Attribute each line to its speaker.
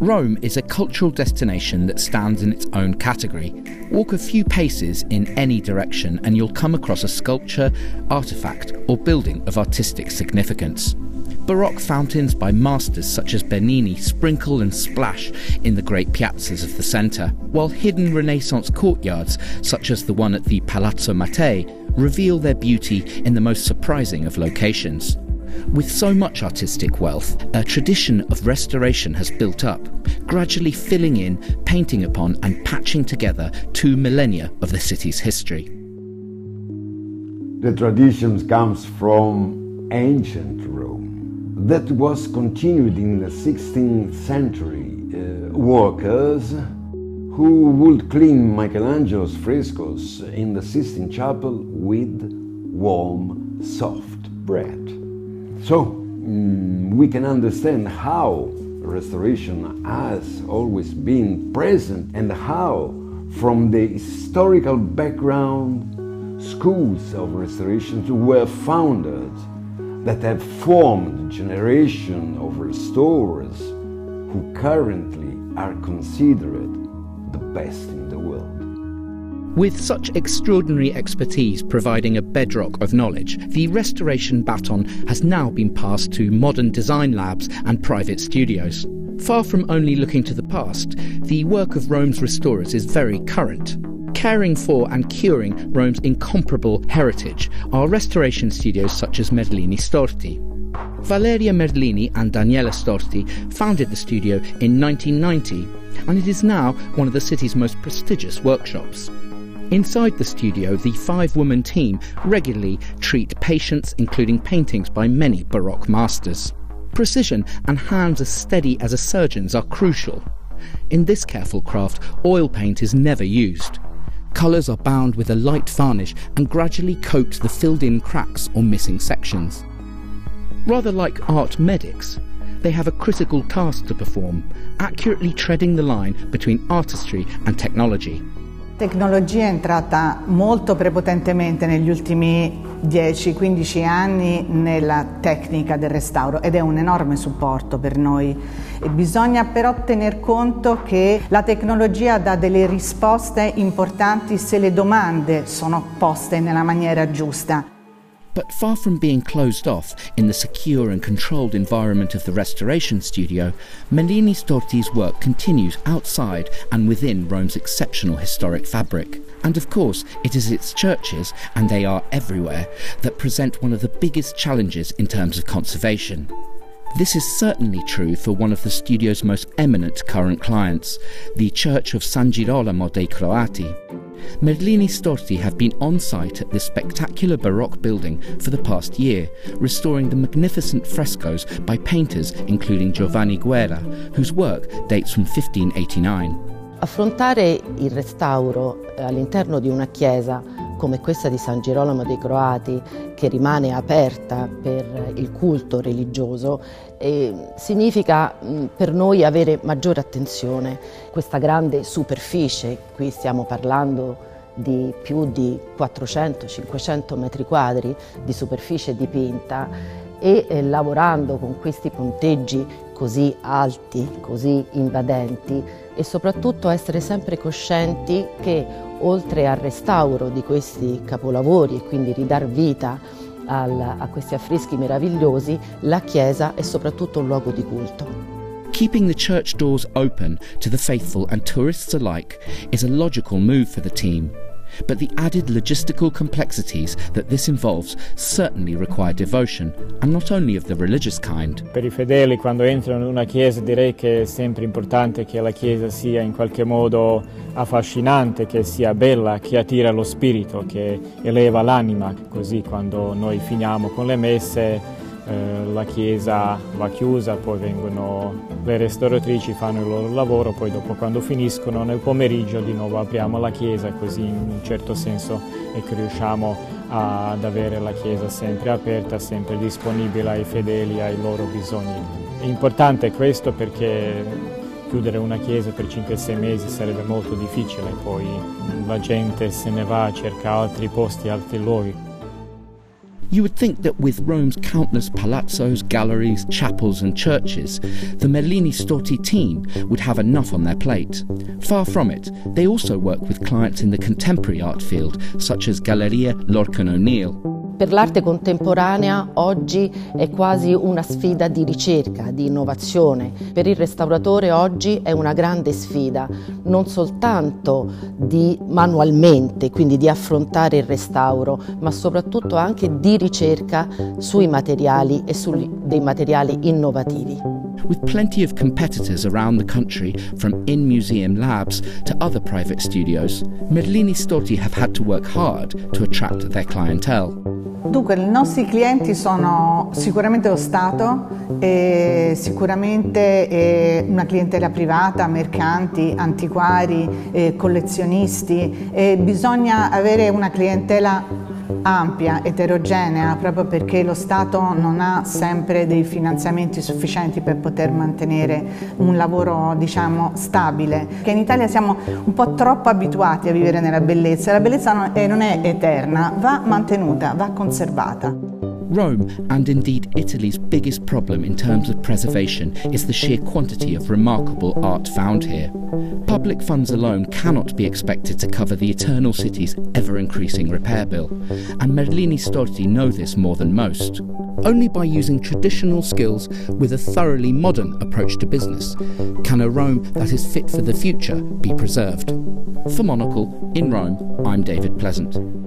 Speaker 1: Rome is a cultural destination that stands in its own category. Walk a few paces in any direction and you'll come across a sculpture, artifact, or building of artistic significance. Baroque fountains by masters such as Bernini sprinkle and splash in the great piazzas of the centre, while hidden Renaissance courtyards, such as the one at the Palazzo Mattei, reveal their beauty in the most surprising of locations. With so much artistic wealth, a tradition of restoration has built up, gradually filling in, painting upon, and patching together two millennia of the city's history.
Speaker 2: The tradition comes from ancient Rome that was continued in the 16th century. Uh, workers who would clean Michelangelo's frescoes in the Sistine Chapel with warm, soft bread. So mm, we can understand how restoration has always been present and how, from the historical background, schools of restoration were founded that have formed generation of restorers who currently are considered the best in the world.
Speaker 1: With such extraordinary expertise providing a bedrock of knowledge, the restoration baton has now been passed to modern design labs and private studios. Far from only looking to the past, the work of Rome's restorers is very current caring for and curing Rome's incomparable heritage are restoration studios such as Merlini Storti. Valeria Merlini and Daniela Storti founded the studio in 1990, and it is now one of the city's most prestigious workshops. Inside the studio, the five woman team regularly treat patients, including paintings by many Baroque masters. Precision and hands as steady as a surgeon's are crucial. In this careful craft, oil paint is never used. Colours are bound with a light varnish and gradually coat the filled in cracks or missing sections. Rather like art medics, they have a critical task to perform, accurately treading the line between artistry and technology.
Speaker 3: Tecnologia è entrata molto prepotentemente negli ultimi 10-15 anni nella tecnica del restauro ed è un enorme supporto per noi. E bisogna però tener conto che la tecnologia dà delle risposte importanti se le domande sono poste nella maniera giusta.
Speaker 1: But far from being closed off in the secure and controlled environment of the restoration studio, Merlini Storti's work continues outside and within Rome's exceptional historic fabric. And of course, it is its churches, and they are everywhere, that present one of the biggest challenges in terms of conservation. This is certainly true for one of the studio's most eminent current clients, the Church of San Girolamo dei Croati. Merlini Storti have been on site at this spectacular Baroque building for the past year, restoring the magnificent frescoes by painters including Giovanni Guerra, whose work dates from 1589.
Speaker 4: Affrontare il restauro eh, all'interno di una chiesa come questa di San Girolamo dei Croati, che rimane aperta per il culto religioso, significa per noi avere maggiore attenzione. Questa grande superficie, qui stiamo parlando di più di 400-500 metri quadri di superficie dipinta e eh, lavorando con questi punteggi così alti, così invadenti e soprattutto essere sempre coscienti che oltre al restauro di questi capolavori e quindi ridar vita al, a questi affreschi meravigliosi, la chiesa è soprattutto un luogo di culto.
Speaker 1: Keeping the church doors open to the faithful and tourists alike is a logical move for the team. But the added logistical complexities that this involves certainly require devotion, and not only of the religious kind.
Speaker 5: Per i fedeli quando entrano in una chiesa direi che è sempre importante che la chiesa sia in qualche modo affascinante, che sia bella, che attira lo spirito, che eleva l'anima, così quando noi finiamo con le messe eh, la chiesa va chiusa, poi vengono le restauratrici, fanno il loro lavoro, poi dopo quando finiscono nel pomeriggio di nuovo apriamo la chiesa, così in un certo senso è che riusciamo ad avere la chiesa sempre aperta, sempre disponibile ai fedeli, ai loro bisogni. È importante questo perché chiudere una chiesa per 5-6 mesi sarebbe molto difficile, poi la gente se ne va, cerca altri posti, altri luoghi.
Speaker 1: You would think that with Rome's countless palazzos, galleries, chapels, and churches, the Merlini Storti team would have enough on their plate. Far from it, they also work with clients in the contemporary art field, such as Galleria Lorcan O'Neill.
Speaker 4: Per l'arte contemporanea oggi è quasi una sfida di ricerca, di innovazione. Per il restauratore oggi è una grande sfida, non soltanto di manualmente, quindi di affrontare il restauro, ma soprattutto anche di ricerca sui materiali e su dei materiali innovativi.
Speaker 1: With plenty of competitors around the country, from in museum labs to other private studios, Merlini Storti have had to work hard to attract their clientele.
Speaker 3: Dunque, i nostri clienti sono sicuramente lo Stato, e sicuramente eh, una clientela privata, mercanti, antiquari, eh, collezionisti e bisogna avere una clientela ampia, eterogenea, proprio perché lo Stato non ha sempre dei finanziamenti sufficienti per poter mantenere un lavoro diciamo stabile. Che in Italia siamo un po' troppo abituati a vivere nella bellezza, la bellezza non è, eterna, va mantenuta, va conservata.
Speaker 1: Rome, and indeed Italy's biggest problem in terms of preservation, is the sheer quantity of remarkable art found here. Public funds alone cannot be expected to cover the eternal city's ever increasing repair bill, and Merlini Storti know this more than most. Only by using traditional skills with a thoroughly modern approach to business can a Rome that is fit for the future be preserved. For Monocle, in Rome, I'm David Pleasant.